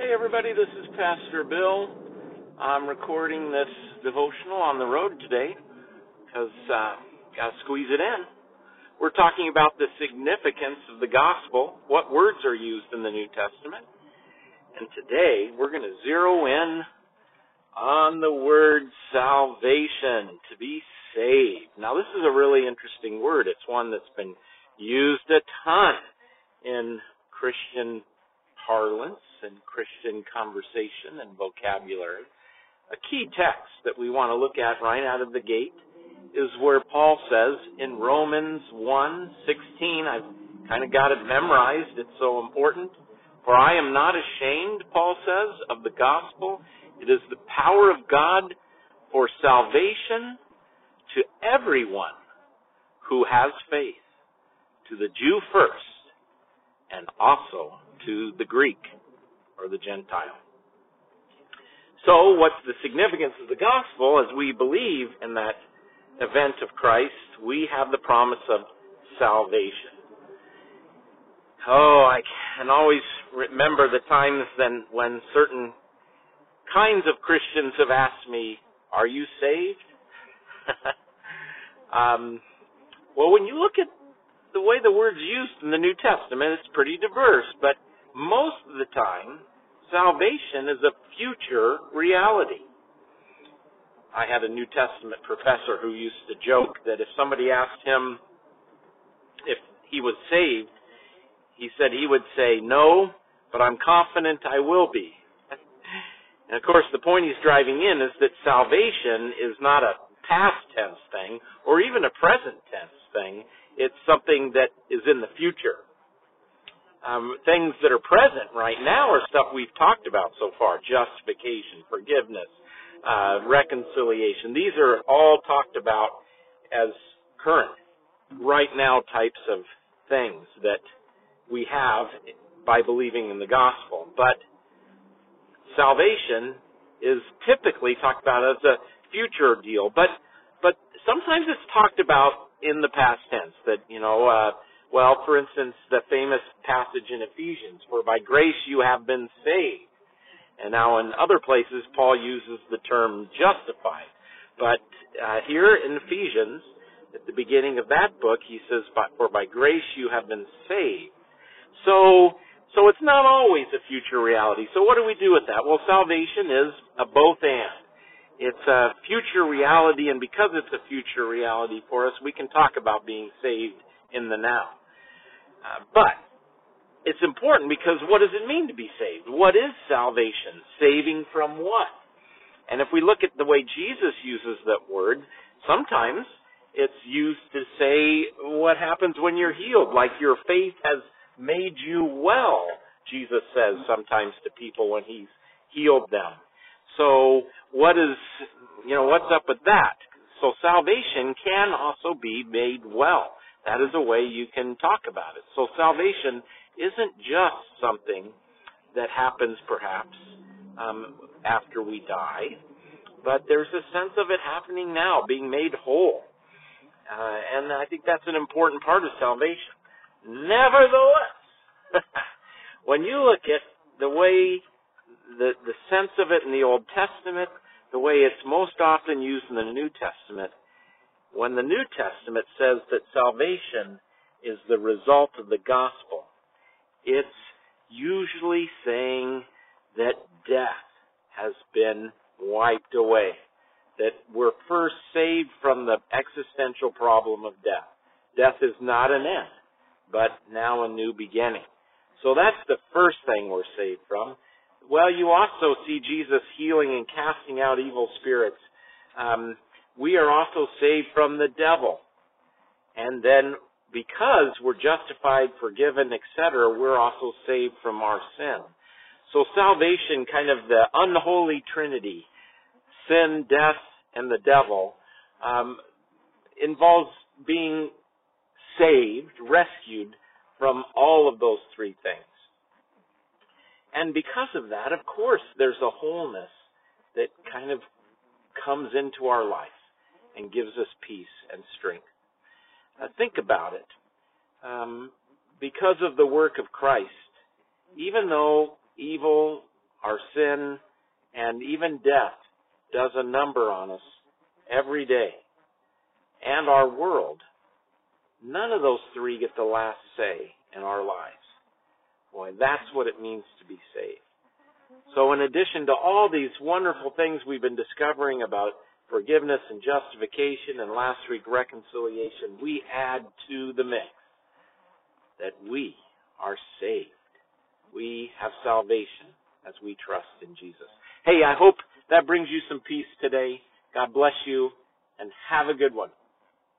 Hey, everybody, this is Pastor Bill. I'm recording this devotional on the road today because uh, got to squeeze it in. We're talking about the significance of the gospel, what words are used in the New Testament. And today we're going to zero in on the word salvation, to be saved. Now, this is a really interesting word. It's one that's been used a ton in Christian and Christian conversation and vocabulary. A key text that we want to look at right out of the gate is where Paul says in Romans 1:16, I've kind of got it memorized, it's so important. For I am not ashamed, Paul says, of the gospel. It is the power of God for salvation to everyone who has faith, to the Jew first, and also to the Greek or the Gentile. So, what's the significance of the gospel? As we believe in that event of Christ, we have the promise of salvation. Oh, I can always remember the times then when certain kinds of Christians have asked me, "Are you saved?" um, well, when you look at the way the word's used in the New Testament, it's pretty diverse, but most of the time, salvation is a future reality. I had a New Testament professor who used to joke that if somebody asked him if he was saved, he said he would say, No, but I'm confident I will be. and of course, the point he's driving in is that salvation is not a past tense thing or even a present tense thing. It's something that is in the future. Um, things that are present right now are stuff we've talked about so far justification, forgiveness, uh, reconciliation. These are all talked about as current, right now types of things that we have by believing in the gospel. But salvation is typically talked about as a future deal. But but sometimes it's talked about in the past tense that you know. Uh, well, for instance, the famous passage in Ephesians, for by grace you have been saved. And now in other places, Paul uses the term justified. But uh, here in Ephesians, at the beginning of that book, he says, for by grace you have been saved. So, so it's not always a future reality. So what do we do with that? Well, salvation is a both and. It's a future reality, and because it's a future reality for us, we can talk about being saved in the now. Uh, but it's important because what does it mean to be saved? What is salvation? Saving from what? And if we look at the way Jesus uses that word, sometimes it's used to say what happens when you're healed, like your faith has made you well, Jesus says sometimes to people when he's healed them. So what is, you know, what's up with that? So salvation can also be made well. That is a way you can talk about it. So salvation isn't just something that happens perhaps um, after we die, but there's a sense of it happening now, being made whole. Uh, and I think that's an important part of salvation. Nevertheless, when you look at the way the the sense of it in the Old Testament, the way it's most often used in the New Testament, when the New Testament says that salvation is the result of the gospel, it's usually saying that death has been wiped away. That we're first saved from the existential problem of death. Death is not an end, but now a new beginning. So that's the first thing we're saved from. Well, you also see Jesus healing and casting out evil spirits. Um, we are also saved from the devil. And then because we're justified, forgiven, etc., we're also saved from our sin. So salvation, kind of the unholy trinity, sin, death, and the devil, um, involves being saved, rescued from all of those three things. And because of that, of course, there's a wholeness that kind of comes into our life and gives us peace and strength. Uh, think about it. Um, because of the work of Christ, even though evil our sin, and even death does a number on us every day, and our world, none of those three get the last say in our lives. Boy, that's what it means to be saved. So in addition to all these wonderful things we've been discovering about forgiveness and justification and last week reconciliation, we add to the mix that we are saved. We have salvation as we trust in Jesus. Hey, I hope that brings you some peace today. God bless you and have a good one.